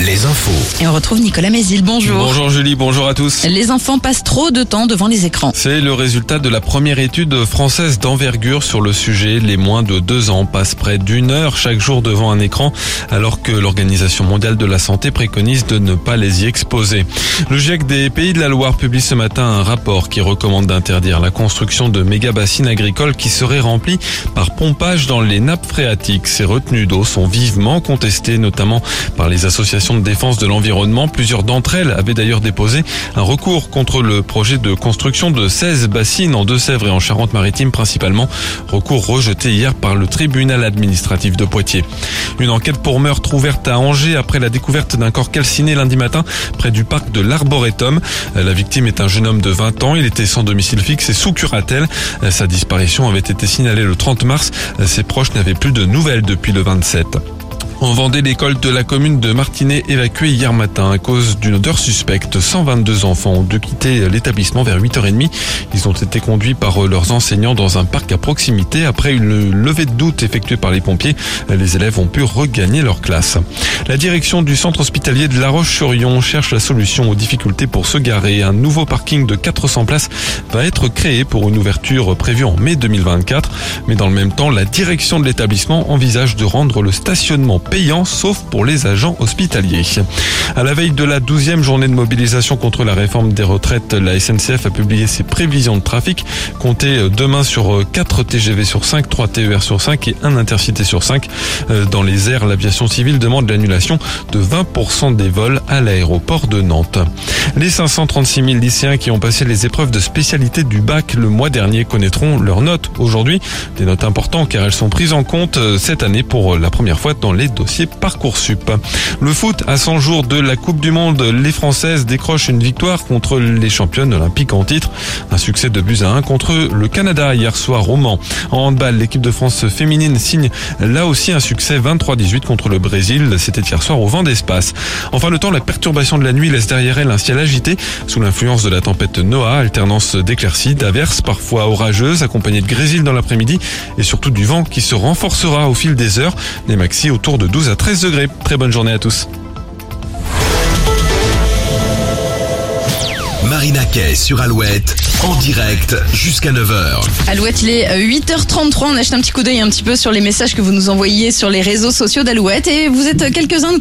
les infos. Et on retrouve Nicolas Mézil. Bonjour. Bonjour Julie, bonjour à tous. Les enfants passent trop de temps devant les écrans. C'est le résultat de la première étude française d'envergure sur le sujet. Les moins de deux ans passent près d'une heure chaque jour devant un écran, alors que l'Organisation mondiale de la santé préconise de ne pas les y exposer. Le GIEC des Pays de la Loire publie ce matin un rapport qui recommande d'interdire la construction de méga bassines agricoles qui seraient remplies par pompage dans les nappes phréatiques. Ces retenues d'eau sont vivement contestées, notamment par les associations de défense de l'environnement. Plusieurs d'entre elles avaient d'ailleurs déposé un recours contre le projet de construction de 16 bassines en Deux-Sèvres et en Charente-Maritime principalement. Recours rejeté hier par le tribunal administratif de Poitiers. Une enquête pour meurtre ouverte à Angers après la découverte d'un corps calciné lundi matin près du parc de l'Arboretum. La victime est un jeune homme de 20 ans. Il était sans domicile fixe et sous curatelle. Sa disparition avait été signalée le 30 mars. Ses proches n'avaient plus de nouvelles depuis le 27. En Vendée, l'école de la commune de Martinet évacuée hier matin à cause d'une odeur suspecte. 122 enfants ont dû quitter l'établissement vers 8h30. Ils ont été conduits par leurs enseignants dans un parc à proximité. Après une levée de doute effectuée par les pompiers, les élèves ont pu regagner leur classe. La direction du centre hospitalier de La Roche-sur-Yon cherche la solution aux difficultés pour se garer. Un nouveau parking de 400 places va être créé pour une ouverture prévue en mai 2024. Mais dans le même temps, la direction de l'établissement envisage de rendre le stationnement payant sauf pour les agents hospitaliers. À la veille de la 12e journée de mobilisation contre la réforme des retraites, la SNCF a publié ses prévisions de trafic. Comptez demain sur 4 TGV sur 5, 3 TER sur 5 et 1 intercité sur 5. Dans les airs, l'aviation civile demande l'annulation de 20% des vols à l'aéroport de Nantes. Les 536 000 lycéens qui ont passé les épreuves de spécialité du bac le mois dernier connaîtront leurs notes aujourd'hui. Des notes importantes car elles sont prises en compte cette année pour la première fois dans les dossier Parcoursup. Le foot à 100 jours de la Coupe du Monde, les Françaises décrochent une victoire contre les championnes olympiques en titre. Un succès de buts à 1 contre le Canada hier soir au Mans. En handball, l'équipe de France féminine signe là aussi un succès 23-18 contre le Brésil. C'était hier soir au vent d'espace. Enfin, le temps, la perturbation de la nuit laisse derrière elle un ciel agité sous l'influence de la tempête Noah, alternance d'éclaircies, d'averses parfois orageuses accompagnées de grésil dans l'après-midi et surtout du vent qui se renforcera au fil des heures. Les maxi autour de 12 à 13 degrés. Très bonne journée à tous. Marina Kay sur Alouette, en direct jusqu'à 9h. Alouette, il est 8h33. On a jeté un petit coup d'œil un petit peu sur les messages que vous nous envoyez sur les réseaux sociaux d'Alouette. Et vous êtes quelques-uns de